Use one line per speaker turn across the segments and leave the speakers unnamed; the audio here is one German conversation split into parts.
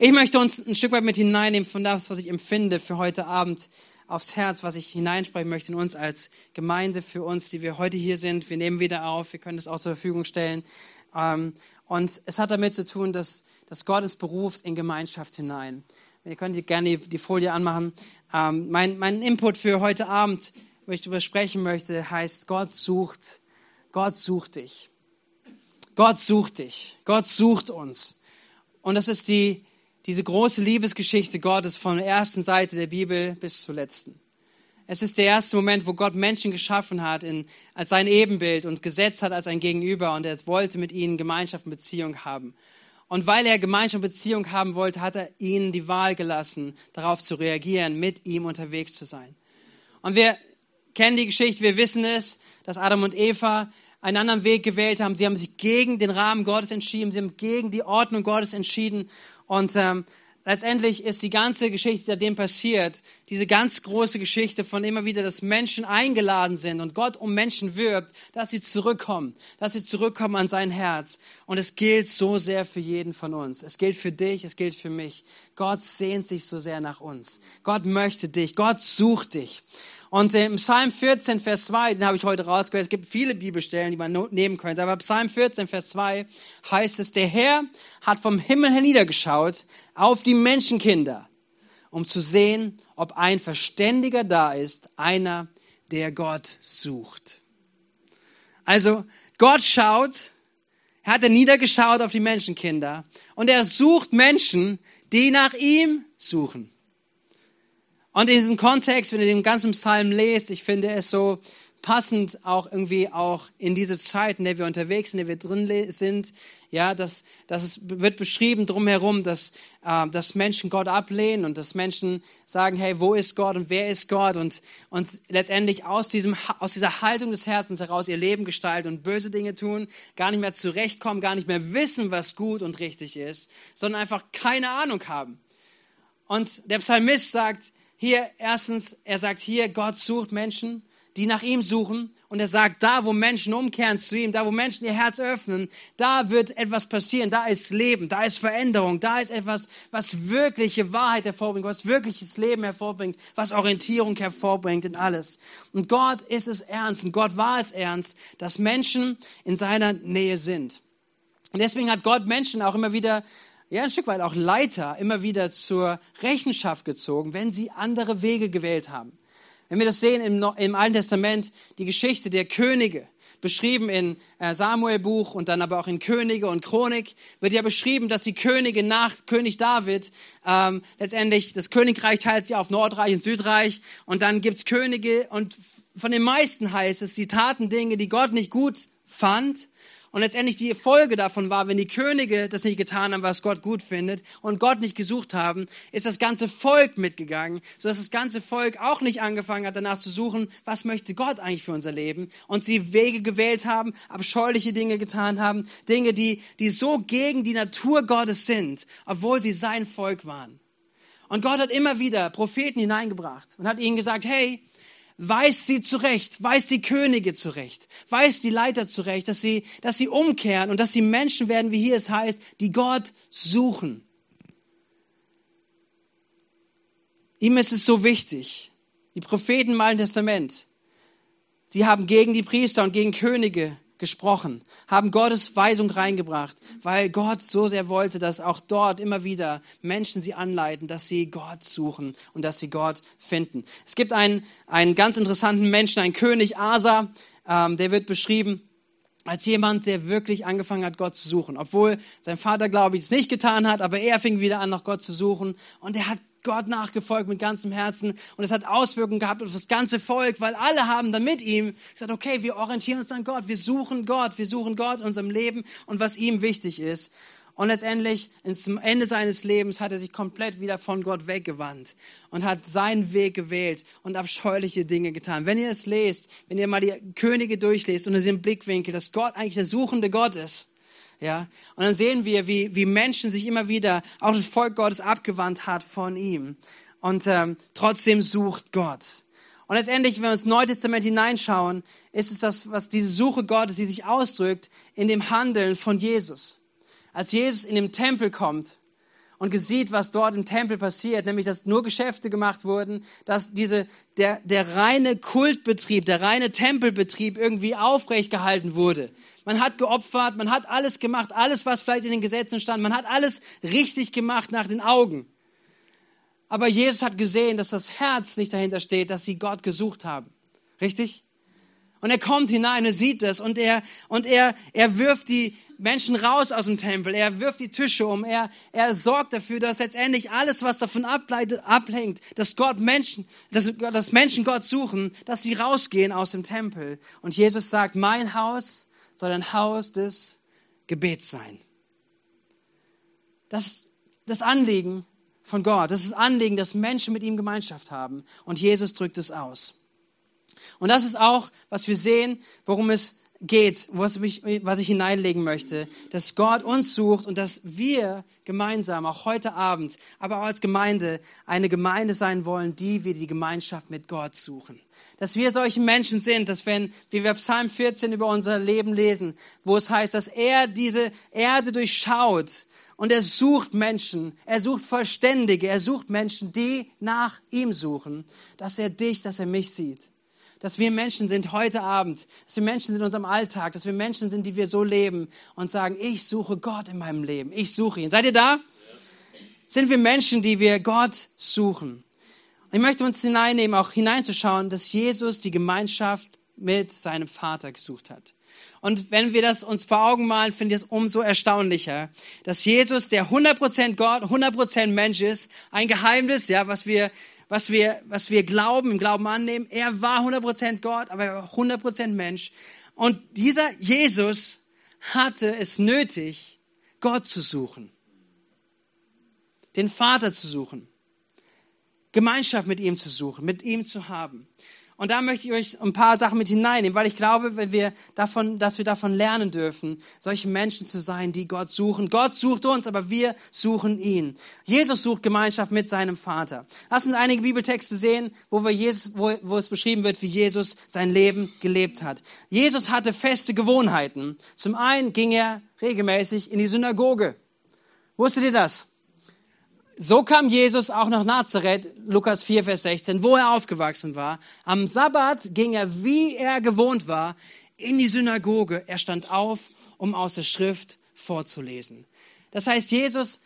Ich möchte uns ein Stück weit mit hineinnehmen von das, was ich empfinde für heute Abend aufs Herz, was ich hineinsprechen möchte in uns als Gemeinde, für uns, die wir heute hier sind. Wir nehmen wieder auf, wir können das auch zur Verfügung stellen. Ähm, und es hat damit zu tun, dass, dass Gott es beruft in Gemeinschaft hinein. Ihr könnt gerne die, Folie anmachen. Ähm, mein, mein Input für heute Abend, wo ich darüber sprechen möchte, heißt, Gott sucht, Gott sucht dich. Gott sucht dich. Gott sucht uns. Und das ist die, diese große Liebesgeschichte Gottes von der ersten Seite der Bibel bis zur letzten. Es ist der erste Moment, wo Gott Menschen geschaffen hat in, als sein Ebenbild und gesetzt hat als ein Gegenüber und er wollte mit ihnen Gemeinschaft und Beziehung haben. Und weil er Gemeinschaft und Beziehung haben wollte, hat er ihnen die Wahl gelassen, darauf zu reagieren, mit ihm unterwegs zu sein. Und wir kennen die Geschichte, wir wissen es, dass Adam und Eva einen anderen Weg gewählt haben. Sie haben sich gegen den Rahmen Gottes entschieden, sie haben gegen die Ordnung Gottes entschieden. Und ähm, letztendlich ist die ganze Geschichte, seitdem passiert, diese ganz große Geschichte von immer wieder, dass Menschen eingeladen sind und Gott um Menschen wirbt, dass sie zurückkommen, dass sie zurückkommen an sein Herz. Und es gilt so sehr für jeden von uns. Es gilt für dich, es gilt für mich. Gott sehnt sich so sehr nach uns. Gott möchte dich, Gott sucht dich. Und im Psalm 14, Vers 2, den habe ich heute rausgehört. Es gibt viele Bibelstellen, die man nehmen könnte. Aber Psalm 14, Vers 2 heißt es, der Herr hat vom Himmel herniedergeschaut auf die Menschenkinder, um zu sehen, ob ein Verständiger da ist, einer, der Gott sucht. Also, Gott schaut, er hat er niedergeschaut auf die Menschenkinder und er sucht Menschen, die nach ihm suchen. Und in diesem Kontext, wenn ihr den ganzen Psalm lest, ich finde es so passend auch irgendwie auch in diese Zeit, in der wir unterwegs sind, in der wir drin sind, ja, dass, dass es wird beschrieben drumherum, dass, äh, dass Menschen Gott ablehnen und dass Menschen sagen, hey, wo ist Gott und wer ist Gott und, und letztendlich aus, diesem, aus dieser Haltung des Herzens heraus ihr Leben gestalten und böse Dinge tun, gar nicht mehr zurechtkommen, gar nicht mehr wissen, was gut und richtig ist, sondern einfach keine Ahnung haben. Und der Psalmist sagt, hier erstens, er sagt hier, Gott sucht Menschen, die nach ihm suchen. Und er sagt, da wo Menschen umkehren zu ihm, da wo Menschen ihr Herz öffnen, da wird etwas passieren, da ist Leben, da ist Veränderung, da ist etwas, was wirkliche Wahrheit hervorbringt, was wirkliches Leben hervorbringt, was Orientierung hervorbringt in alles. Und Gott ist es ernst und Gott war es ernst, dass Menschen in seiner Nähe sind. Und deswegen hat Gott Menschen auch immer wieder ja, ein Stück weit auch Leiter immer wieder zur Rechenschaft gezogen, wenn sie andere Wege gewählt haben. Wenn wir das sehen im, im Alten Testament, die Geschichte der Könige, beschrieben in äh, Samuel-Buch und dann aber auch in Könige und Chronik, wird ja beschrieben, dass die Könige nach König David ähm, letztendlich, das Königreich teilt sich auf Nordreich und Südreich und dann gibt's Könige und von den meisten heißt es, sie taten Dinge, die Gott nicht gut fand und letztendlich die Folge davon war, wenn die Könige das nicht getan haben, was Gott gut findet und Gott nicht gesucht haben, ist das ganze Volk mitgegangen, sodass das ganze Volk auch nicht angefangen hat, danach zu suchen, was möchte Gott eigentlich für unser Leben und sie Wege gewählt haben, abscheuliche Dinge getan haben, Dinge, die, die so gegen die Natur Gottes sind, obwohl sie sein Volk waren. Und Gott hat immer wieder Propheten hineingebracht und hat ihnen gesagt, hey, weist sie zurecht, weist die Könige zurecht, weist die Leiter zurecht, dass sie, dass sie umkehren und dass sie Menschen werden, wie hier es heißt, die Gott suchen. Ihm ist es so wichtig. Die Propheten im Alten Testament, sie haben gegen die Priester und gegen Könige gesprochen, haben Gottes Weisung reingebracht, weil Gott so sehr wollte, dass auch dort immer wieder Menschen sie anleiten, dass sie Gott suchen und dass sie Gott finden. Es gibt einen, einen ganz interessanten Menschen, einen König Asa, ähm, der wird beschrieben als jemand, der wirklich angefangen hat, Gott zu suchen. Obwohl sein Vater, glaube ich, es nicht getan hat, aber er fing wieder an, nach Gott zu suchen und er hat Gott nachgefolgt mit ganzem Herzen und es hat Auswirkungen gehabt auf das ganze Volk, weil alle haben dann mit ihm gesagt, okay, wir orientieren uns an Gott, wir suchen Gott, wir suchen Gott in unserem Leben und was ihm wichtig ist. Und letztendlich, zum Ende seines Lebens, hat er sich komplett wieder von Gott weggewandt und hat seinen Weg gewählt und abscheuliche Dinge getan. Wenn ihr es lest, wenn ihr mal die Könige durchlest unter diesem Blickwinkel, dass Gott eigentlich der suchende Gott ist, ja, und dann sehen wir, wie, wie Menschen sich immer wieder, auch das Volk Gottes abgewandt hat von ihm. Und ähm, trotzdem sucht Gott. Und letztendlich, wenn wir ins Neue Testament hineinschauen, ist es das, was diese Suche Gottes, die sich ausdrückt in dem Handeln von Jesus. Als Jesus in den Tempel kommt und sieht, was dort im Tempel passiert, nämlich dass nur Geschäfte gemacht wurden, dass diese, der, der reine Kultbetrieb, der reine Tempelbetrieb irgendwie aufrecht gehalten wurde. Man hat geopfert, man hat alles gemacht, alles, was vielleicht in den Gesetzen stand, man hat alles richtig gemacht nach den Augen. Aber Jesus hat gesehen, dass das Herz nicht dahinter steht, dass sie Gott gesucht haben. Richtig? Und er kommt hinein, er sieht das und er, und er, er wirft die Menschen raus aus dem Tempel, er wirft die Tische um, er, er sorgt dafür, dass letztendlich alles, was davon ableitet, abhängt, dass Gott Menschen, dass, dass Menschen Gott suchen, dass sie rausgehen aus dem Tempel. Und Jesus sagt, mein Haus soll ein Haus des Gebets sein. Das ist das Anliegen von Gott. Das ist das Anliegen, dass Menschen mit ihm Gemeinschaft haben. Und Jesus drückt es aus. Und das ist auch, was wir sehen, worum es geht, was ich, was ich hineinlegen möchte, dass Gott uns sucht und dass wir gemeinsam, auch heute Abend, aber auch als Gemeinde, eine Gemeinde sein wollen, die wir die Gemeinschaft mit Gott suchen. Dass wir solche Menschen sind, dass wenn, wie wir Psalm 14 über unser Leben lesen, wo es heißt, dass er diese Erde durchschaut, und er sucht Menschen, er sucht Vollständige, er sucht Menschen, die nach ihm suchen, dass er dich, dass er mich sieht dass wir Menschen sind heute Abend, dass wir Menschen sind in unserem Alltag, dass wir Menschen sind, die wir so leben und sagen, ich suche Gott in meinem Leben, ich suche ihn. Seid ihr da? Sind wir Menschen, die wir Gott suchen? Ich möchte uns hineinnehmen, auch hineinzuschauen, dass Jesus die Gemeinschaft mit seinem Vater gesucht hat. Und wenn wir das uns vor Augen malen, finde ich es umso erstaunlicher, dass Jesus, der 100% Gott, 100% Mensch ist, ein Geheimnis, ja, was wir was wir, was wir glauben, im Glauben annehmen. Er war 100% Gott, aber er war 100% Mensch. Und dieser Jesus hatte es nötig, Gott zu suchen, den Vater zu suchen, Gemeinschaft mit ihm zu suchen, mit ihm zu haben. Und da möchte ich euch ein paar Sachen mit hineinnehmen, weil ich glaube, wenn wir davon, dass wir davon lernen dürfen, solche Menschen zu sein, die Gott suchen. Gott sucht uns, aber wir suchen ihn. Jesus sucht Gemeinschaft mit seinem Vater. Lass uns einige Bibeltexte sehen, wo, wir Jesus, wo, wo es beschrieben wird, wie Jesus sein Leben gelebt hat. Jesus hatte feste Gewohnheiten. Zum einen ging er regelmäßig in die Synagoge. Wusstet ihr das? So kam Jesus auch nach Nazareth, Lukas 4, Vers 16, wo er aufgewachsen war. Am Sabbat ging er, wie er gewohnt war, in die Synagoge. Er stand auf, um aus der Schrift vorzulesen. Das heißt, Jesus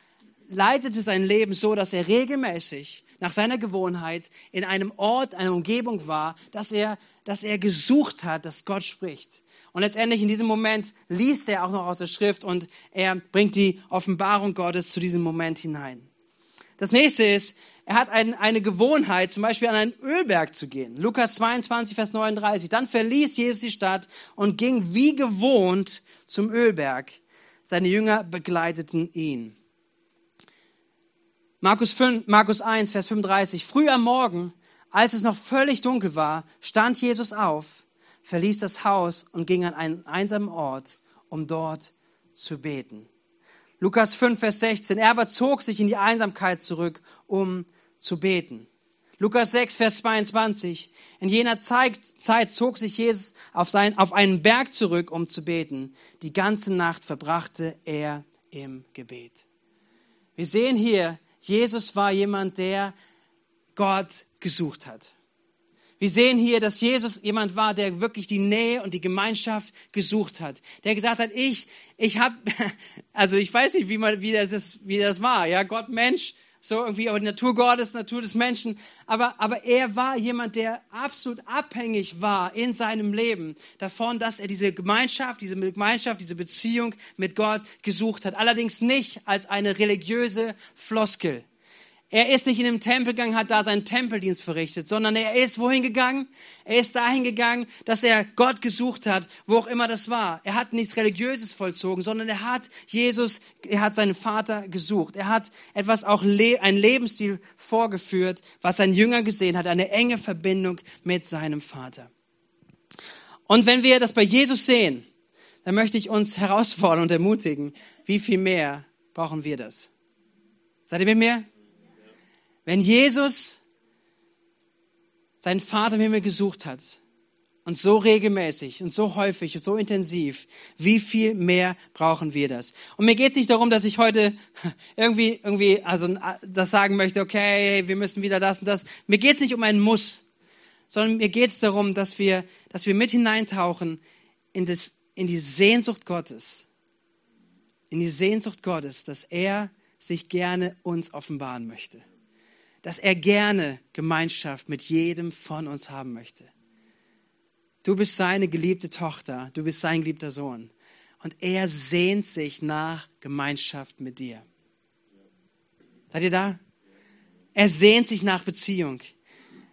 leitete sein Leben so, dass er regelmäßig nach seiner Gewohnheit in einem Ort, einer Umgebung war, dass er, dass er gesucht hat, dass Gott spricht. Und letztendlich in diesem Moment liest er auch noch aus der Schrift und er bringt die Offenbarung Gottes zu diesem Moment hinein. Das nächste ist, er hat ein, eine Gewohnheit, zum Beispiel an einen Ölberg zu gehen. Lukas 22, Vers 39. Dann verließ Jesus die Stadt und ging wie gewohnt zum Ölberg. Seine Jünger begleiteten ihn. Markus, 5, Markus 1, Vers 35. Früh am Morgen, als es noch völlig dunkel war, stand Jesus auf, verließ das Haus und ging an einen einsamen Ort, um dort zu beten. Lukas 5, Vers 16. Er aber zog sich in die Einsamkeit zurück, um zu beten. Lukas 6, Vers 22. In jener Zeit, zog sich Jesus auf, sein, auf einen Berg zurück, um zu beten. Die ganze Nacht verbrachte er im Gebet. Wir sehen hier, Jesus war jemand, der Gott gesucht hat. Wir sehen hier, dass Jesus jemand war, der wirklich die Nähe und die Gemeinschaft gesucht hat. Der gesagt hat, ich, ich habe, also ich weiß nicht, wie man, wie das ist, wie das war, ja, Gott, Mensch, so irgendwie, aber die Natur Gottes, Natur des Menschen. Aber, aber er war jemand, der absolut abhängig war in seinem Leben davon, dass er diese Gemeinschaft, diese Gemeinschaft, diese Beziehung mit Gott gesucht hat. Allerdings nicht als eine religiöse Floskel. Er ist nicht in den Tempel gegangen, hat da seinen Tempeldienst verrichtet, sondern er ist wohin gegangen? Er ist dahin gegangen, dass er Gott gesucht hat, wo auch immer das war. Er hat nichts Religiöses vollzogen, sondern er hat Jesus, er hat seinen Vater gesucht. Er hat etwas auch, einen Lebensstil vorgeführt, was sein Jünger gesehen hat, eine enge Verbindung mit seinem Vater. Und wenn wir das bei Jesus sehen, dann möchte ich uns herausfordern und ermutigen, wie viel mehr brauchen wir das? Seid ihr mit mir? Wenn Jesus seinen Vater im Himmel gesucht hat und so regelmäßig und so häufig und so intensiv, wie viel mehr brauchen wir das? Und mir geht es nicht darum, dass ich heute irgendwie, irgendwie, also das sagen möchte, okay, wir müssen wieder das und das. Mir geht es nicht um ein Muss, sondern mir geht es darum, dass wir, dass wir mit hineintauchen in, das, in die Sehnsucht Gottes, in die Sehnsucht Gottes, dass er sich gerne uns offenbaren möchte, dass er gerne Gemeinschaft mit jedem von uns haben möchte. Du bist seine geliebte Tochter, du bist sein geliebter Sohn. Und er sehnt sich nach Gemeinschaft mit dir. Seid ihr da? Er sehnt sich nach Beziehung.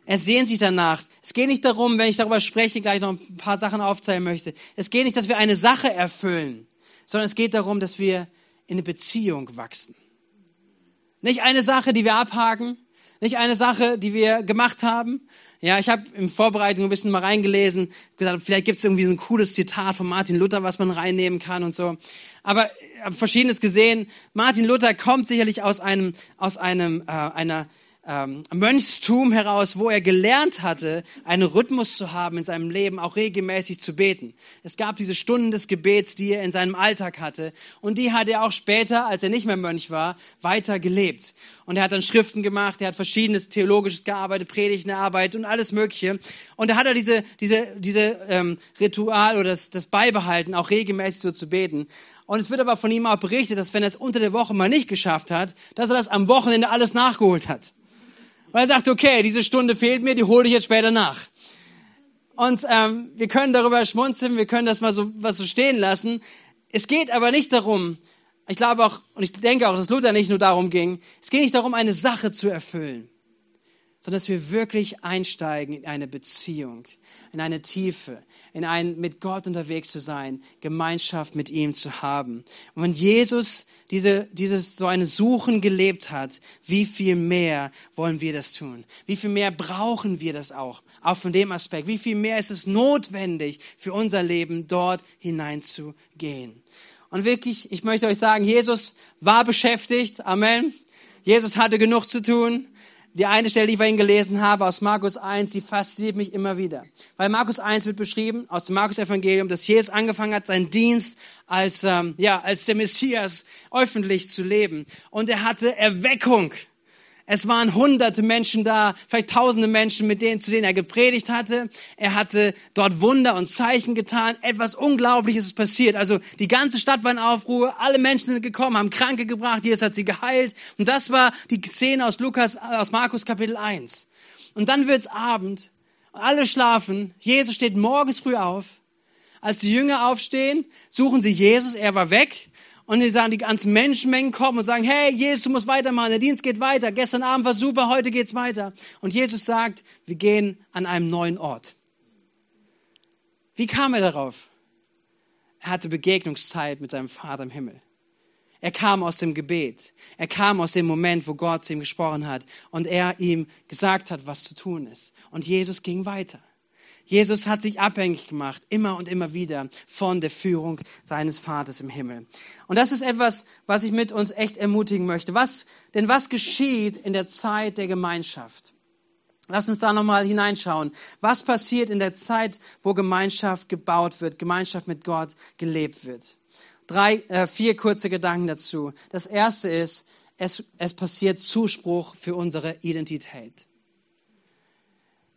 Er sehnt sich danach. Es geht nicht darum, wenn ich darüber spreche, gleich noch ein paar Sachen aufzählen möchte. Es geht nicht, dass wir eine Sache erfüllen, sondern es geht darum, dass wir in eine Beziehung wachsen. Nicht eine Sache, die wir abhaken, nicht eine Sache, die wir gemacht haben, ja, ich habe in Vorbereitung ein bisschen mal reingelesen, gesagt, vielleicht gibt es irgendwie so ein cooles Zitat von Martin Luther, was man reinnehmen kann und so. Aber ich habe Verschiedenes gesehen. Martin Luther kommt sicherlich aus einem, aus einem, äh, einer ähm, Mönchstum heraus, wo er gelernt hatte, einen Rhythmus zu haben in seinem Leben, auch regelmäßig zu beten. Es gab diese Stunden des Gebets, die er in seinem Alltag hatte. Und die hat er auch später, als er nicht mehr Mönch war, weiter gelebt. Und er hat dann Schriften gemacht, er hat verschiedenes theologisches gearbeitet, Predigten erarbeitet und alles Mögliche. Und da hat er diese, diese, diese ähm, Ritual oder das, das beibehalten, auch regelmäßig so zu beten. Und es wird aber von ihm auch berichtet, dass wenn er es unter der Woche mal nicht geschafft hat, dass er das am Wochenende alles nachgeholt hat. Weil er sagt, okay, diese Stunde fehlt mir, die hole ich jetzt später nach. Und ähm, wir können darüber schmunzeln, wir können das mal so was so stehen lassen. Es geht aber nicht darum, ich glaube auch, und ich denke auch, dass Luther nicht nur darum ging, es geht nicht darum, eine Sache zu erfüllen sondern dass wir wirklich einsteigen in eine Beziehung, in eine Tiefe, in ein mit Gott unterwegs zu sein, Gemeinschaft mit ihm zu haben. Und wenn Jesus diese, dieses so eine Suchen gelebt hat, wie viel mehr wollen wir das tun? Wie viel mehr brauchen wir das auch? Auch von dem Aspekt. Wie viel mehr ist es notwendig für unser Leben, dort hineinzugehen? Und wirklich, ich möchte euch sagen, Jesus war beschäftigt. Amen. Jesus hatte genug zu tun. Die eine Stelle, die ich vorhin gelesen habe aus Markus 1, die fasziniert mich immer wieder. Weil Markus 1 wird beschrieben aus dem Markus-Evangelium, dass Jesus angefangen hat, seinen Dienst als, ähm, ja, als der Messias öffentlich zu leben. Und er hatte Erweckung. Es waren hunderte Menschen da, vielleicht tausende Menschen, mit denen, zu denen er gepredigt hatte. Er hatte dort Wunder und Zeichen getan. Etwas Unglaubliches ist passiert. Also die ganze Stadt war in Aufruhr. Alle Menschen sind gekommen, haben Kranke gebracht. Jesus hat sie geheilt. Und das war die Szene aus Lukas, aus Markus Kapitel 1. Und dann wird's Abend. Alle schlafen. Jesus steht morgens früh auf. Als die Jünger aufstehen, suchen sie Jesus. Er war weg. Und die sagen, die ganzen Menschenmengen kommen und sagen, hey, Jesus, du musst weitermachen, der Dienst geht weiter. Gestern Abend war super, heute geht's weiter. Und Jesus sagt, wir gehen an einem neuen Ort. Wie kam er darauf? Er hatte Begegnungszeit mit seinem Vater im Himmel. Er kam aus dem Gebet. Er kam aus dem Moment, wo Gott zu ihm gesprochen hat und er ihm gesagt hat, was zu tun ist. Und Jesus ging weiter. Jesus hat sich abhängig gemacht, immer und immer wieder von der Führung seines Vaters im Himmel. Und das ist etwas, was ich mit uns echt ermutigen möchte. Was, denn was geschieht in der Zeit der Gemeinschaft? Lass uns da nochmal hineinschauen. Was passiert in der Zeit, wo Gemeinschaft gebaut wird, Gemeinschaft mit Gott gelebt wird? Drei, äh, vier kurze Gedanken dazu. Das erste ist, es, es passiert Zuspruch für unsere Identität.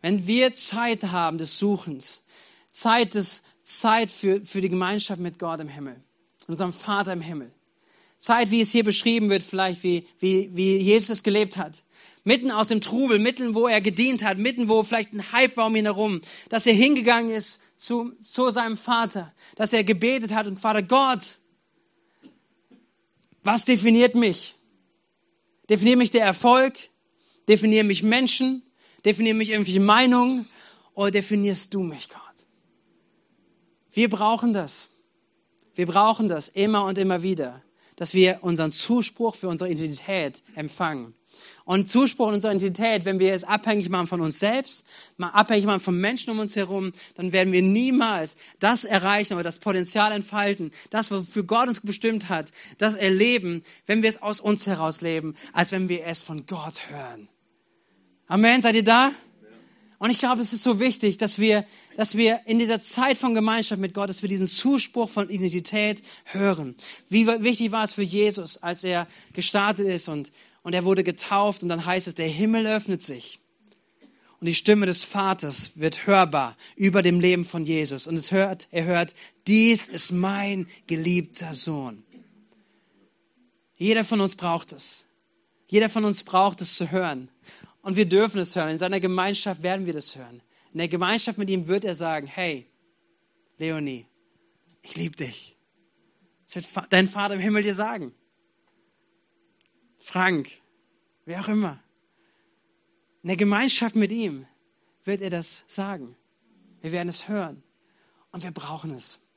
Wenn wir Zeit haben des Suchens, Zeit, des, Zeit für, für die Gemeinschaft mit Gott im Himmel, unserem Vater im Himmel, Zeit, wie es hier beschrieben wird, vielleicht wie, wie, wie Jesus es gelebt hat, mitten aus dem Trubel, mitten wo er gedient hat, mitten wo vielleicht ein Hype war um ihn herum, dass er hingegangen ist zu, zu seinem Vater, dass er gebetet hat und Vater Gott, was definiert mich? Definiert mich der Erfolg? Definieren mich Menschen? Definieren mich irgendwelche Meinungen oder definierst du mich, Gott? Wir brauchen das. Wir brauchen das immer und immer wieder, dass wir unseren Zuspruch für unsere Identität empfangen. Und Zuspruch in unserer Identität, wenn wir es abhängig machen von uns selbst, mal abhängig machen von Menschen um uns herum, dann werden wir niemals das erreichen oder das Potenzial entfalten, das, wofür Gott uns bestimmt hat, das erleben, wenn wir es aus uns heraus leben, als wenn wir es von Gott hören. Amen, seid ihr da? Und ich glaube, es ist so wichtig, dass wir, dass wir in dieser Zeit von Gemeinschaft mit Gott, dass wir diesen Zuspruch von Identität hören. Wie wichtig war es für Jesus, als er gestartet ist und, und er wurde getauft und dann heißt es, der Himmel öffnet sich. Und die Stimme des Vaters wird hörbar über dem Leben von Jesus. Und es hört, er hört, dies ist mein geliebter Sohn. Jeder von uns braucht es. Jeder von uns braucht es zu hören. Und wir dürfen es hören. In seiner Gemeinschaft werden wir das hören. In der Gemeinschaft mit ihm wird er sagen, hey, Leonie, ich liebe dich. Das wird dein Vater im Himmel dir sagen. Frank, wer auch immer. In der Gemeinschaft mit ihm wird er das sagen. Wir werden es hören. Und wir brauchen es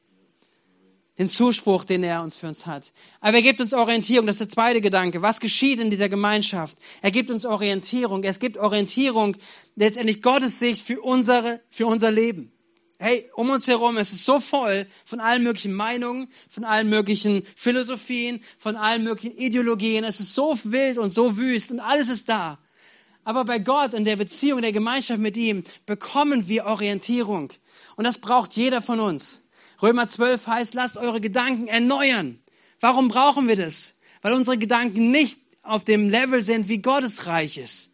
den Zuspruch, den er uns für uns hat. Aber er gibt uns Orientierung, das ist der zweite Gedanke. Was geschieht in dieser Gemeinschaft? Er gibt uns Orientierung. Es gibt Orientierung, letztendlich Gottes Sicht für, unsere, für unser Leben. Hey, um uns herum es ist so voll von allen möglichen Meinungen, von allen möglichen Philosophien, von allen möglichen Ideologien. Es ist so wild und so wüst und alles ist da. Aber bei Gott und der Beziehung, der Gemeinschaft mit ihm bekommen wir Orientierung. Und das braucht jeder von uns. Römer 12 heißt, lasst eure Gedanken erneuern. Warum brauchen wir das? Weil unsere Gedanken nicht auf dem Level sind, wie Gottes Reich ist.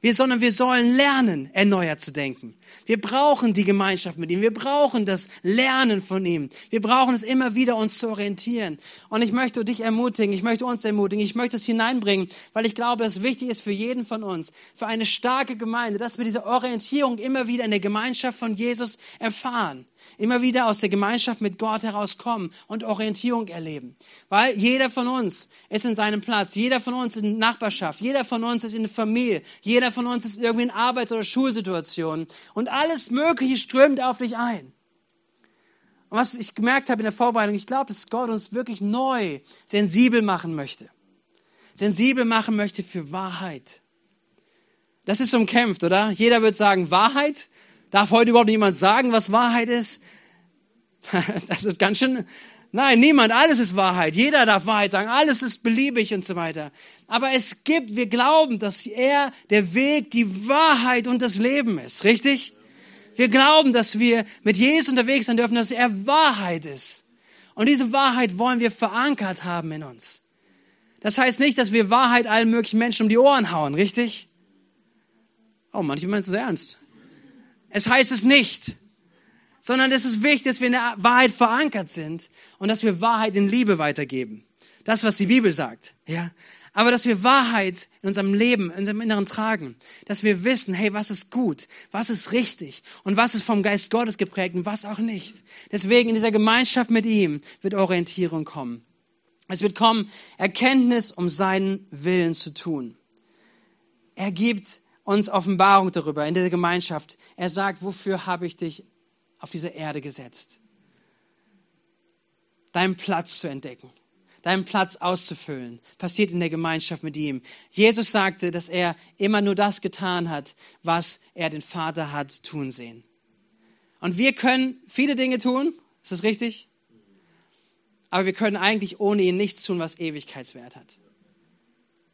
Wir, sondern wir sollen lernen, erneuert zu denken. Wir brauchen die Gemeinschaft mit ihm. Wir brauchen das Lernen von ihm. Wir brauchen es immer wieder, uns zu orientieren. Und ich möchte dich ermutigen, ich möchte uns ermutigen, ich möchte es hineinbringen, weil ich glaube, dass wichtig ist für jeden von uns, für eine starke Gemeinde, dass wir diese Orientierung immer wieder in der Gemeinschaft von Jesus erfahren. Immer wieder aus der Gemeinschaft mit Gott herauskommen und Orientierung erleben. Weil jeder von uns ist in seinem Platz, jeder von uns in Nachbarschaft, jeder von uns ist in der Familie, jeder von uns ist irgendwie in Arbeits- oder Schulsituationen und alles Mögliche strömt auf dich ein. Und was ich gemerkt habe in der Vorbereitung, ich glaube, dass Gott uns wirklich neu sensibel machen möchte. Sensibel machen möchte für Wahrheit. Das ist umkämpft, oder? Jeder wird sagen, Wahrheit? Darf heute überhaupt niemand sagen, was Wahrheit ist? Das ist ganz schön. Nein, niemand. Alles ist Wahrheit. Jeder darf Wahrheit sagen. Alles ist beliebig und so weiter. Aber es gibt, wir glauben, dass er der Weg, die Wahrheit und das Leben ist. Richtig? Wir glauben, dass wir mit Jesus unterwegs sein dürfen, dass er Wahrheit ist. Und diese Wahrheit wollen wir verankert haben in uns. Das heißt nicht, dass wir Wahrheit allen möglichen Menschen um die Ohren hauen, richtig? Oh, manche meinen es ernst. Es heißt es nicht, sondern es ist wichtig, dass wir in der Wahrheit verankert sind und dass wir Wahrheit in Liebe weitergeben. Das, was die Bibel sagt, ja. Aber dass wir Wahrheit in unserem Leben, in unserem Inneren tragen. Dass wir wissen, hey, was ist gut, was ist richtig und was ist vom Geist Gottes geprägt und was auch nicht. Deswegen in dieser Gemeinschaft mit ihm wird Orientierung kommen. Es wird kommen, Erkenntnis, um seinen Willen zu tun. Er gibt uns Offenbarung darüber in der Gemeinschaft. Er sagt, wofür habe ich dich auf diese Erde gesetzt? Deinen Platz zu entdecken, deinen Platz auszufüllen, passiert in der Gemeinschaft mit ihm. Jesus sagte, dass er immer nur das getan hat, was er den Vater hat tun sehen. Und wir können viele Dinge tun, ist das richtig? Aber wir können eigentlich ohne ihn nichts tun, was Ewigkeitswert hat.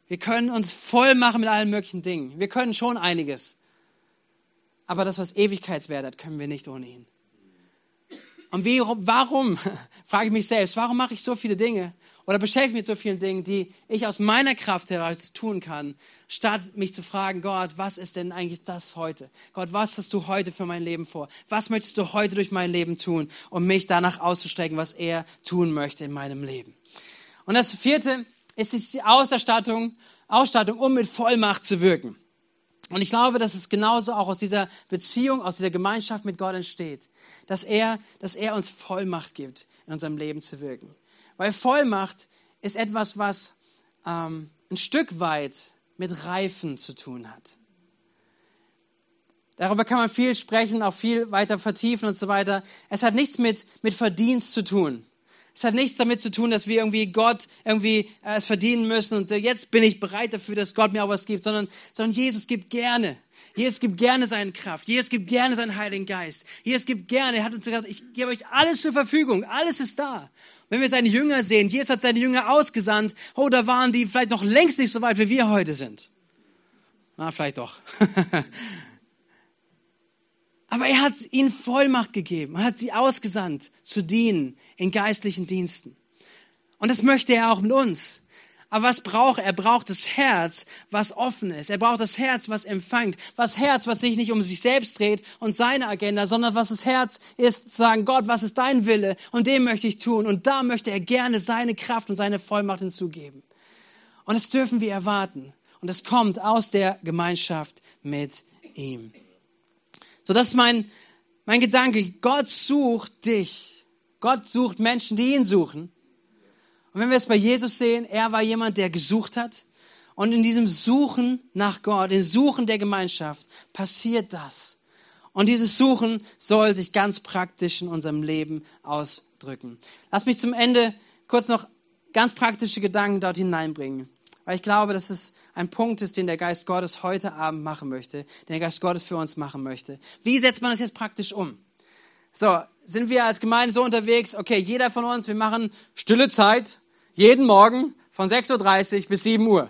Wir können uns voll machen mit allen möglichen Dingen. Wir können schon einiges. Aber das, was Ewigkeitswert hat, können wir nicht ohne ihn. Und wie, warum, frage ich mich selbst, warum mache ich so viele Dinge oder beschäftige mich mit so vielen Dingen, die ich aus meiner Kraft heraus tun kann, statt mich zu fragen, Gott, was ist denn eigentlich das heute? Gott, was hast du heute für mein Leben vor? Was möchtest du heute durch mein Leben tun, um mich danach auszustrecken, was er tun möchte in meinem Leben? Und das vierte, ist die Ausstattung, Ausstattung, um mit Vollmacht zu wirken. Und ich glaube, dass es genauso auch aus dieser Beziehung, aus dieser Gemeinschaft mit Gott entsteht, dass er, dass er uns Vollmacht gibt, in unserem Leben zu wirken. Weil Vollmacht ist etwas, was ähm, ein Stück weit mit Reifen zu tun hat. Darüber kann man viel sprechen, auch viel weiter vertiefen und so weiter. Es hat nichts mit, mit Verdienst zu tun. Es hat nichts damit zu tun, dass wir irgendwie Gott irgendwie äh, es verdienen müssen und jetzt bin ich bereit dafür, dass Gott mir auch was gibt, sondern, sondern Jesus gibt gerne. Jesus gibt gerne seine Kraft. Jesus gibt gerne seinen Heiligen Geist. Jesus gibt gerne. Er hat uns gesagt, ich gebe euch alles zur Verfügung. Alles ist da. Wenn wir seine Jünger sehen, Jesus hat seine Jünger ausgesandt. Oh, da waren die vielleicht noch längst nicht so weit, wie wir heute sind. Na, vielleicht doch. Aber er hat ihnen Vollmacht gegeben, hat sie ausgesandt zu dienen in geistlichen Diensten. Und das möchte er auch mit uns. Aber was braucht er? Er braucht das Herz, was offen ist. Er braucht das Herz, was empfängt. Was Herz, was sich nicht um sich selbst dreht und seine Agenda, sondern was das Herz ist, zu sagen, Gott, was ist dein Wille? Und dem möchte ich tun. Und da möchte er gerne seine Kraft und seine Vollmacht hinzugeben. Und das dürfen wir erwarten. Und es kommt aus der Gemeinschaft mit ihm. So, das ist mein, mein Gedanke. Gott sucht dich. Gott sucht Menschen, die ihn suchen. Und wenn wir es bei Jesus sehen, er war jemand, der gesucht hat. Und in diesem Suchen nach Gott, in Suchen der Gemeinschaft, passiert das. Und dieses Suchen soll sich ganz praktisch in unserem Leben ausdrücken. Lass mich zum Ende kurz noch ganz praktische Gedanken dort hineinbringen. Weil ich glaube, dass es ein Punkt ist, den der Geist Gottes heute Abend machen möchte, den der Geist Gottes für uns machen möchte. Wie setzt man das jetzt praktisch um? So, sind wir als Gemeinde so unterwegs, okay, jeder von uns, wir machen stille Zeit jeden Morgen von 6.30 Uhr bis 7 Uhr.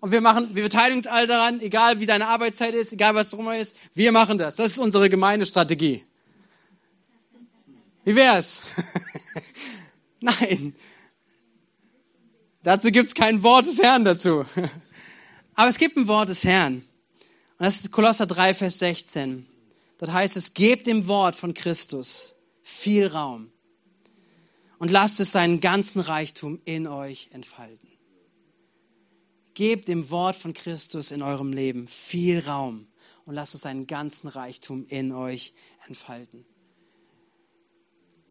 Und wir machen, wir beteiligen uns alle daran, egal wie deine Arbeitszeit ist, egal was drum ist, wir machen das. Das ist unsere Gemeindestrategie. Wie wär's? Nein. Dazu gibt's kein Wort des Herrn dazu. Aber es gibt ein Wort des Herrn. Und das ist Kolosser 3, Vers 16. Dort heißt es, gebt dem Wort von Christus viel Raum und lasst es seinen ganzen Reichtum in euch entfalten. Gebt dem Wort von Christus in eurem Leben viel Raum und lasst es seinen ganzen Reichtum in euch entfalten.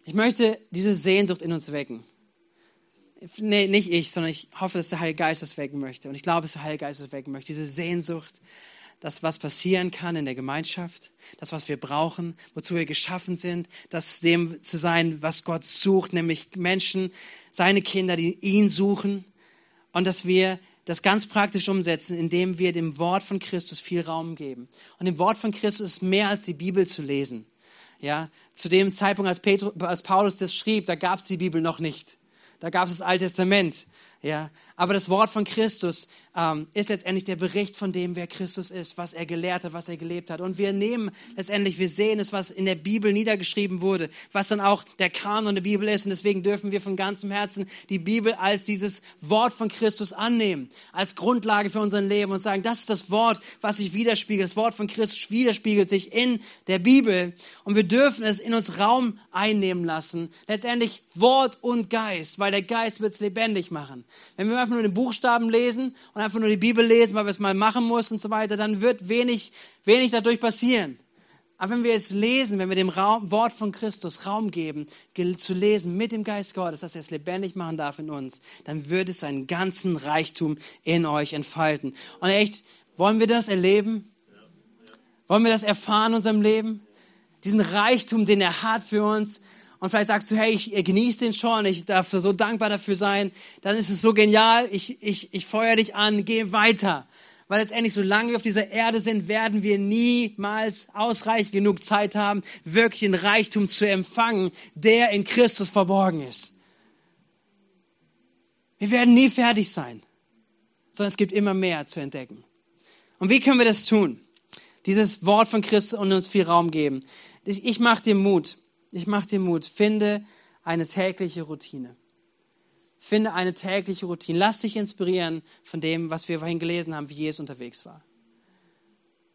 Ich möchte diese Sehnsucht in uns wecken. Nee, nicht ich, sondern ich hoffe, dass der Heilige Geist es wecken möchte. Und ich glaube, dass der Heilige Geist es wecken möchte. Diese Sehnsucht, das, was passieren kann in der Gemeinschaft, das, was wir brauchen, wozu wir geschaffen sind, das dem zu sein, was Gott sucht, nämlich Menschen, seine Kinder, die ihn suchen und dass wir das ganz praktisch umsetzen, indem wir dem Wort von Christus viel Raum geben. Und dem Wort von Christus ist mehr als die Bibel zu lesen. Ja, zu dem Zeitpunkt, als, Petru, als Paulus das schrieb, da gab es die Bibel noch nicht. Da gab es das Alte Testament. Ja, aber das Wort von Christus ähm, ist letztendlich der Bericht von dem, wer Christus ist, was er gelehrt hat, was er gelebt hat. Und wir nehmen letztendlich, wir sehen es, was in der Bibel niedergeschrieben wurde, was dann auch der Kanon der Bibel ist. Und deswegen dürfen wir von ganzem Herzen die Bibel als dieses Wort von Christus annehmen, als Grundlage für unser Leben und sagen, das ist das Wort, was sich widerspiegelt. Das Wort von Christus widerspiegelt sich in der Bibel. Und wir dürfen es in uns Raum einnehmen lassen. Letztendlich Wort und Geist, weil der Geist wird es lebendig machen. Wenn wir einfach nur den Buchstaben lesen und einfach nur die Bibel lesen, weil wir es mal machen muss und so weiter, dann wird wenig, wenig dadurch passieren. Aber wenn wir es lesen, wenn wir dem Raum, Wort von Christus Raum geben, zu lesen mit dem Geist Gottes, dass er es lebendig machen darf in uns, dann wird es seinen ganzen Reichtum in euch entfalten. Und echt, wollen wir das erleben? Wollen wir das erfahren in unserem Leben? Diesen Reichtum, den er hat für uns, und vielleicht sagst du, hey, ich genieße den schon, ich darf so dankbar dafür sein, dann ist es so genial, ich, ich, ich feuer dich an, geh weiter. Weil letztendlich, solange wir auf dieser Erde sind, werden wir niemals ausreichend genug Zeit haben, wirklich den Reichtum zu empfangen, der in Christus verborgen ist. Wir werden nie fertig sein, sondern es gibt immer mehr zu entdecken. Und wie können wir das tun? Dieses Wort von Christus und uns viel Raum geben. Ich, ich mache dir Mut ich mache dir Mut. Finde eine tägliche Routine. Finde eine tägliche Routine. Lass dich inspirieren von dem, was wir vorhin gelesen haben, wie Jesus unterwegs war.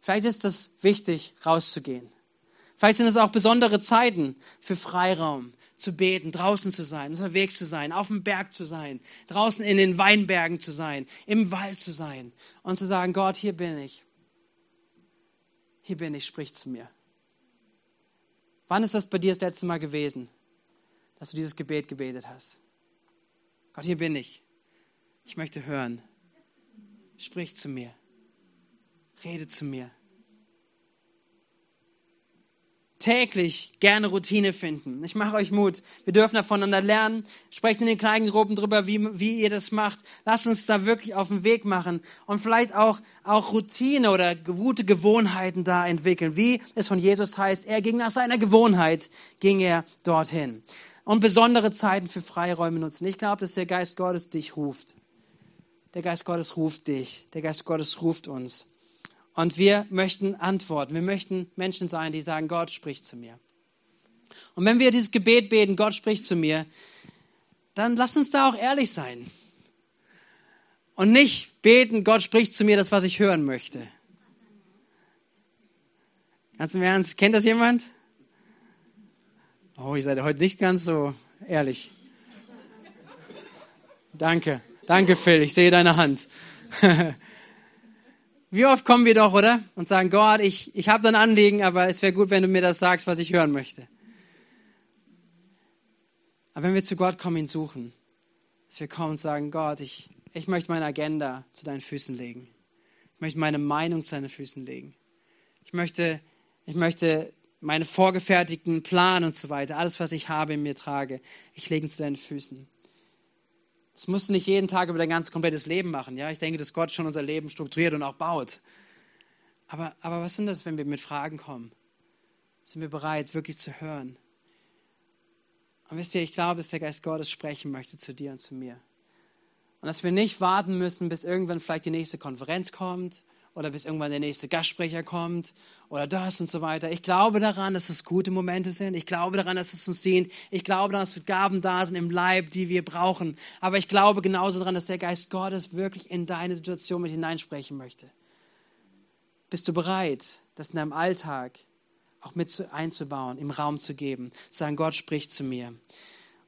Vielleicht ist es wichtig, rauszugehen. Vielleicht sind es auch besondere Zeiten für Freiraum, zu beten, draußen zu sein, unterwegs zu sein, auf dem Berg zu sein, draußen in den Weinbergen zu sein, im Wald zu sein und zu sagen, Gott, hier bin ich. Hier bin ich, sprich zu mir. Wann ist das bei dir das letzte Mal gewesen, dass du dieses Gebet gebetet hast? Gott, hier bin ich. Ich möchte hören. Sprich zu mir. Rede zu mir täglich gerne Routine finden. Ich mache euch Mut. Wir dürfen da voneinander lernen. Sprecht in den kleinen Gruppen drüber, wie, wie ihr das macht. Lasst uns da wirklich auf den Weg machen und vielleicht auch, auch Routine oder gute Gewohnheiten da entwickeln. Wie es von Jesus heißt, er ging nach seiner Gewohnheit, ging er dorthin. Und besondere Zeiten für Freiräume nutzen. Ich glaube, dass der Geist Gottes dich ruft. Der Geist Gottes ruft dich. Der Geist Gottes ruft uns. Und wir möchten antworten. Wir möchten Menschen sein, die sagen, Gott spricht zu mir. Und wenn wir dieses Gebet beten, Gott spricht zu mir, dann lass uns da auch ehrlich sein. Und nicht beten, Gott spricht zu mir das, was ich hören möchte. Ganz im Ernst, kennt das jemand? Oh, ihr seid heute nicht ganz so ehrlich. Danke, danke Phil, ich sehe deine Hand. Wie oft kommen wir doch, oder? Und sagen, Gott, ich, ich habe ein Anliegen, aber es wäre gut, wenn du mir das sagst, was ich hören möchte. Aber wenn wir zu Gott kommen, ihn suchen, dass wir kommen und sagen, Gott, ich, ich möchte meine Agenda zu deinen Füßen legen. Ich möchte meine Meinung zu deinen Füßen legen. Ich möchte, ich möchte meine vorgefertigten Plan und so weiter, alles, was ich habe, in mir trage, ich lege zu deinen Füßen. Das musst du nicht jeden Tag über dein ganz komplettes Leben machen. Ja? Ich denke, dass Gott schon unser Leben strukturiert und auch baut. Aber, aber was sind das, wenn wir mit Fragen kommen? Sind wir bereit, wirklich zu hören? Und wisst ihr, ich glaube, dass der Geist Gottes sprechen möchte zu dir und zu mir. Und dass wir nicht warten müssen, bis irgendwann vielleicht die nächste Konferenz kommt oder bis irgendwann der nächste Gastsprecher kommt oder das und so weiter. Ich glaube daran, dass es gute Momente sind. Ich glaube daran, dass es uns dient. Ich glaube daran, dass Gaben da sind im Leib, die wir brauchen. Aber ich glaube genauso daran, dass der Geist Gottes wirklich in deine Situation mit hineinsprechen möchte. Bist du bereit, das in deinem Alltag auch mit einzubauen, im Raum zu geben, sagen, Gott spricht zu mir.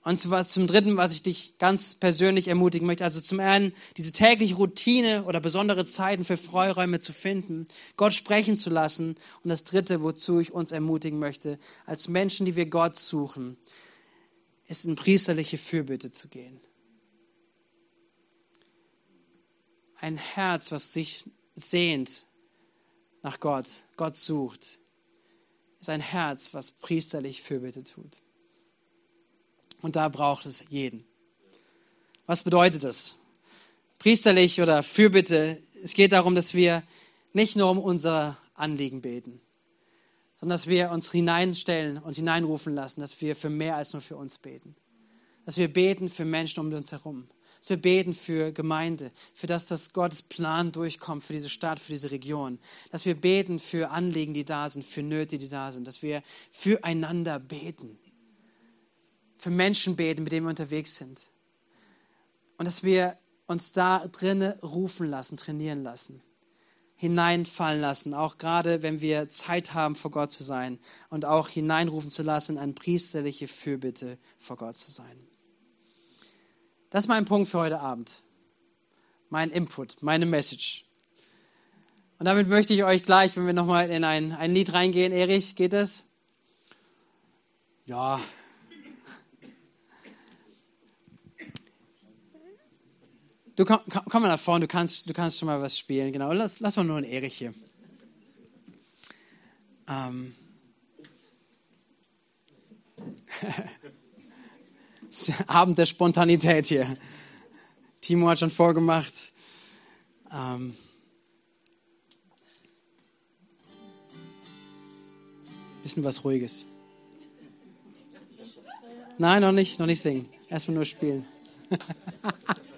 Und was zum Dritten, was ich dich ganz persönlich ermutigen möchte, also zum einen diese tägliche Routine oder besondere Zeiten für Freiräume zu finden, Gott sprechen zu lassen. Und das Dritte, wozu ich uns ermutigen möchte, als Menschen, die wir Gott suchen, ist in priesterliche Fürbitte zu gehen. Ein Herz, was sich sehnt nach Gott, Gott sucht, ist ein Herz, was priesterlich Fürbitte tut. Und da braucht es jeden. Was bedeutet das? Priesterlich oder Fürbitte, es geht darum, dass wir nicht nur um unser Anliegen beten, sondern dass wir uns hineinstellen und hineinrufen lassen, dass wir für mehr als nur für uns beten. Dass wir beten für Menschen um uns herum dass wir beten für Gemeinde, für das, dass Gottes Plan durchkommt für diese Stadt, für diese Region. Dass wir beten für Anliegen, die da sind, für Nöte, die da sind. Dass wir füreinander beten. Für Menschen beten, mit denen wir unterwegs sind. Und dass wir uns da drinnen rufen lassen, trainieren lassen hineinfallen lassen, auch gerade wenn wir Zeit haben, vor Gott zu sein und auch hineinrufen zu lassen, eine priesterliche Fürbitte vor Gott zu sein. Das ist mein Punkt für heute Abend. Mein Input, meine Message. Und damit möchte ich euch gleich, wenn wir nochmal in ein, ein Lied reingehen, Erich, geht es? Ja. Du komm, komm mal nach vorne, du kannst, du kannst schon mal was spielen. Genau, lass, lass mal nur einen Erich hier. Ähm. Abend der Spontanität hier. Timo hat schon vorgemacht. Ähm, bisschen was Ruhiges. Nein, noch nicht, noch nicht singen. Erstmal nur spielen.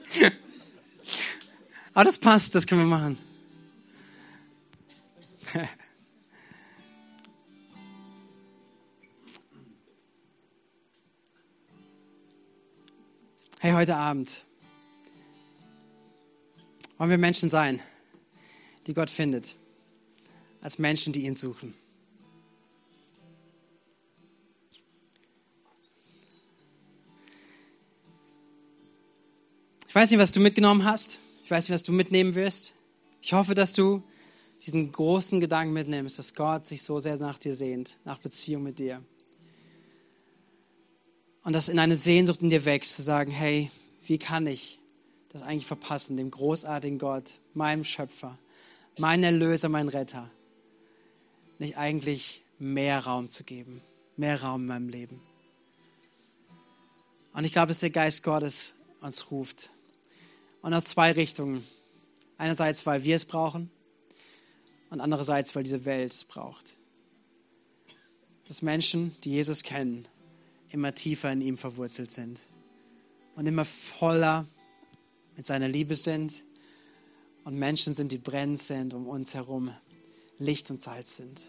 Aber das passt, das können wir machen. Hey, heute Abend wollen wir Menschen sein, die Gott findet, als Menschen, die ihn suchen. Ich weiß nicht, was du mitgenommen hast. Ich weiß nicht, was du mitnehmen wirst. Ich hoffe, dass du diesen großen Gedanken mitnimmst, dass Gott sich so sehr nach dir sehnt, nach Beziehung mit dir und das in eine Sehnsucht in dir wächst, zu sagen, hey, wie kann ich das eigentlich verpassen, dem großartigen Gott, meinem Schöpfer, meinem Erlöser, mein Retter, nicht eigentlich mehr Raum zu geben, mehr Raum in meinem Leben. Und ich glaube, dass der Geist Gottes uns ruft. Und aus zwei Richtungen. Einerseits, weil wir es brauchen und andererseits, weil diese Welt es braucht. Dass Menschen, die Jesus kennen, immer tiefer in ihm verwurzelt sind und immer voller mit seiner Liebe sind und Menschen sind, die brennend sind um uns herum, Licht und Salz sind.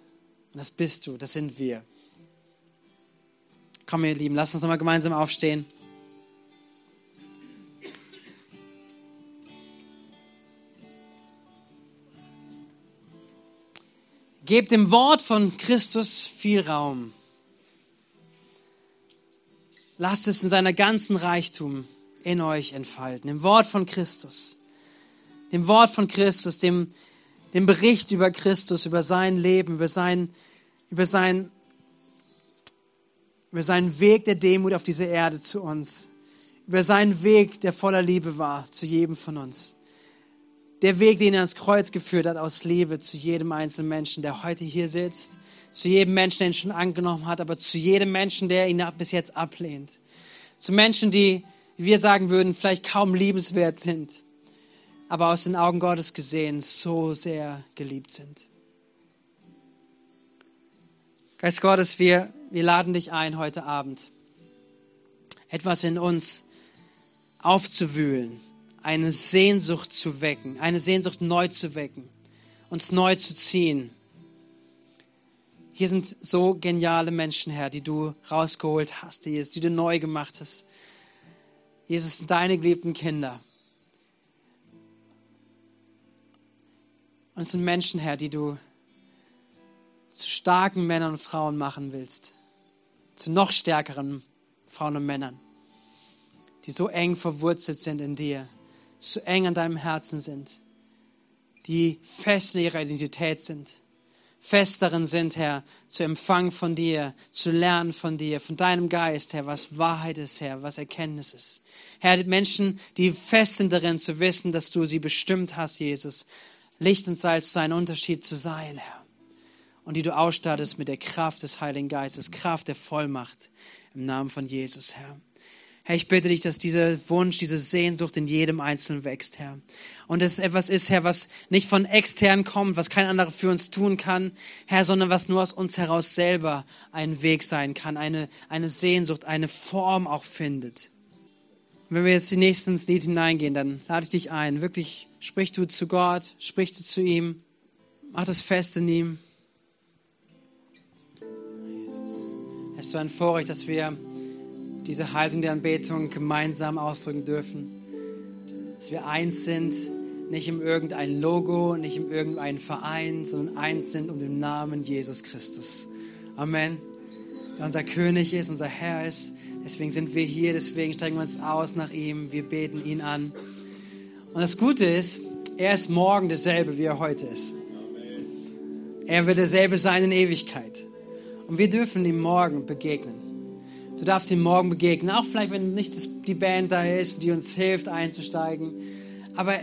Und das bist du, das sind wir. Komm, ihr Lieben, lasst uns nochmal gemeinsam aufstehen. Gebt dem Wort von Christus viel Raum. Lasst es in seiner ganzen Reichtum in euch entfalten. Dem Wort von Christus. Dem Wort von Christus, dem, dem Bericht über Christus, über sein Leben, über sein, über sein, über seinen Weg der Demut auf diese Erde zu uns. Über seinen Weg, der voller Liebe war zu jedem von uns. Der Weg, den er ans Kreuz geführt hat, aus Liebe zu jedem einzelnen Menschen, der heute hier sitzt, zu jedem Menschen, der ihn schon angenommen hat, aber zu jedem Menschen, der ihn bis jetzt ablehnt. Zu Menschen, die, wie wir sagen würden, vielleicht kaum liebenswert sind, aber aus den Augen Gottes gesehen so sehr geliebt sind. Geist Gottes, wir, wir laden dich ein heute Abend, etwas in uns aufzuwühlen, eine Sehnsucht zu wecken, eine Sehnsucht neu zu wecken, uns neu zu ziehen. Hier sind so geniale Menschen, Herr, die du rausgeholt hast, Jesus, die du neu gemacht hast. Jesus, deine geliebten Kinder. Und es sind Menschen, Herr, die du zu starken Männern und Frauen machen willst. Zu noch stärkeren Frauen und Männern, die so eng verwurzelt sind in dir so eng an deinem Herzen sind, die fest in ihrer Identität sind, fest darin sind, Herr, zu empfangen von dir, zu lernen von dir, von deinem Geist, Herr, was Wahrheit ist, Herr, was Erkenntnis ist. Herr, Menschen, die fest sind darin zu wissen, dass du sie bestimmt hast, Jesus, Licht und Salz sein Unterschied zu sein, Herr. Und die du ausstattest mit der Kraft des Heiligen Geistes, Kraft der Vollmacht im Namen von Jesus, Herr. Herr, ich bitte dich, dass dieser Wunsch, diese Sehnsucht in jedem Einzelnen wächst, Herr. Und dass es etwas ist, Herr, was nicht von extern kommt, was kein anderer für uns tun kann, Herr, sondern was nur aus uns heraus selber ein Weg sein kann, eine, eine Sehnsucht, eine Form auch findet. Wenn wir jetzt die nächsten ins Lied hineingehen, dann lade ich dich ein. Wirklich, sprich du zu Gott, sprich du zu ihm, mach das fest in ihm. Es ist so ein Vorrecht, dass wir diese Haltung der Anbetung gemeinsam ausdrücken dürfen. Dass wir eins sind, nicht in irgendein Logo, nicht in irgendein Verein, sondern eins sind um den Namen Jesus Christus. Amen. Der unser König ist, unser Herr ist. Deswegen sind wir hier, deswegen steigen wir uns aus nach ihm. Wir beten ihn an. Und das Gute ist, er ist morgen derselbe, wie er heute ist. Er wird derselbe sein in Ewigkeit. Und wir dürfen ihm morgen begegnen. Du darfst ihm morgen begegnen, auch vielleicht, wenn nicht die Band da ist, die uns hilft einzusteigen. Aber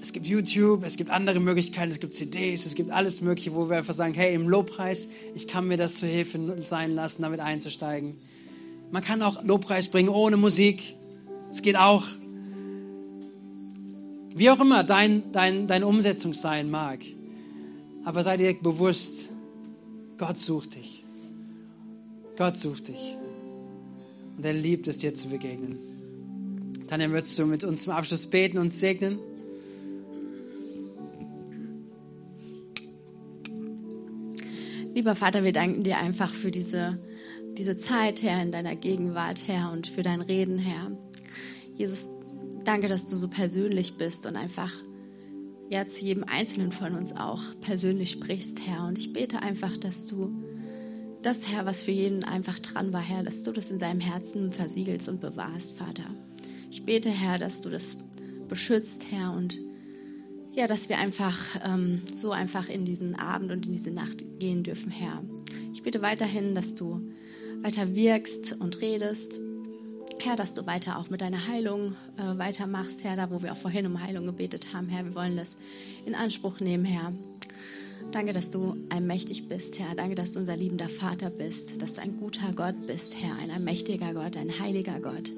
es gibt YouTube, es gibt andere Möglichkeiten, es gibt CDs, es gibt alles Mögliche, wo wir einfach sagen, hey, im Lobpreis, ich kann mir das zur Hilfe sein lassen, damit einzusteigen. Man kann auch Lobpreis bringen ohne Musik. Es geht auch. Wie auch immer dein, dein, deine Umsetzung sein mag. Aber sei dir bewusst, Gott sucht dich. Gott sucht dich. Und er liebt es, dir zu begegnen. Dann würdest du mit uns zum Abschluss beten und segnen.
Lieber Vater, wir danken dir einfach für diese, diese Zeit, Herr, in deiner Gegenwart, Herr, und für dein Reden, Herr. Jesus, danke, dass du so persönlich bist und einfach ja zu jedem Einzelnen von uns auch persönlich sprichst, Herr. Und ich bete einfach, dass du das, Herr, was für jeden einfach dran war, Herr, dass du das in seinem Herzen versiegelst und bewahrst, Vater. Ich bete, Herr, dass du das beschützt, Herr, und ja, dass wir einfach ähm, so einfach in diesen Abend und in diese Nacht gehen dürfen, Herr. Ich bete weiterhin, dass du weiter wirkst und redest. Herr, dass du weiter auch mit deiner Heilung äh, weitermachst, Herr, da wo wir auch vorhin um Heilung gebetet haben, Herr. Wir wollen das in Anspruch nehmen, Herr. Danke, dass du allmächtig bist, Herr. Danke, dass du unser liebender Vater bist, dass du ein guter Gott bist, Herr, ein allmächtiger Gott, ein heiliger Gott,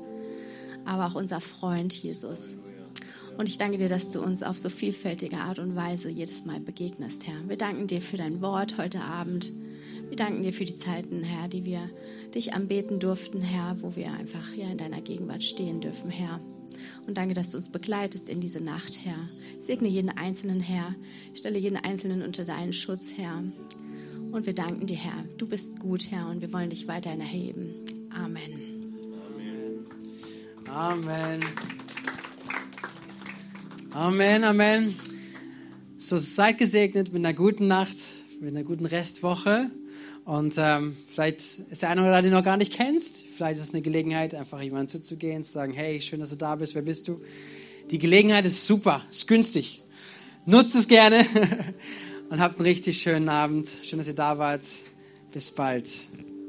aber auch unser Freund Jesus. Und ich danke dir, dass du uns auf so vielfältige Art und Weise jedes Mal begegnest, Herr. Wir danken dir für dein Wort heute Abend. Wir danken dir für die Zeiten, Herr, die wir dich anbeten durften, Herr, wo wir einfach hier in deiner Gegenwart stehen dürfen, Herr. Und danke, dass du uns begleitest in diese Nacht, Herr. Segne jeden Einzelnen, Herr. Stelle jeden Einzelnen unter deinen Schutz, Herr. Und wir danken dir, Herr. Du bist gut, Herr, und wir wollen dich weiterhin erheben. Amen.
Amen. Amen, Amen. So, seid gesegnet mit einer guten Nacht, mit einer guten Restwoche. Und ähm, vielleicht ist der eine oder andere, den du noch gar nicht kennst. Vielleicht ist es eine Gelegenheit, einfach jemandem zuzugehen, zu sagen, hey, schön, dass du da bist, wer bist du? Die Gelegenheit ist super, ist günstig. Nutzt es gerne und habt einen richtig schönen Abend. Schön, dass ihr da wart. Bis bald.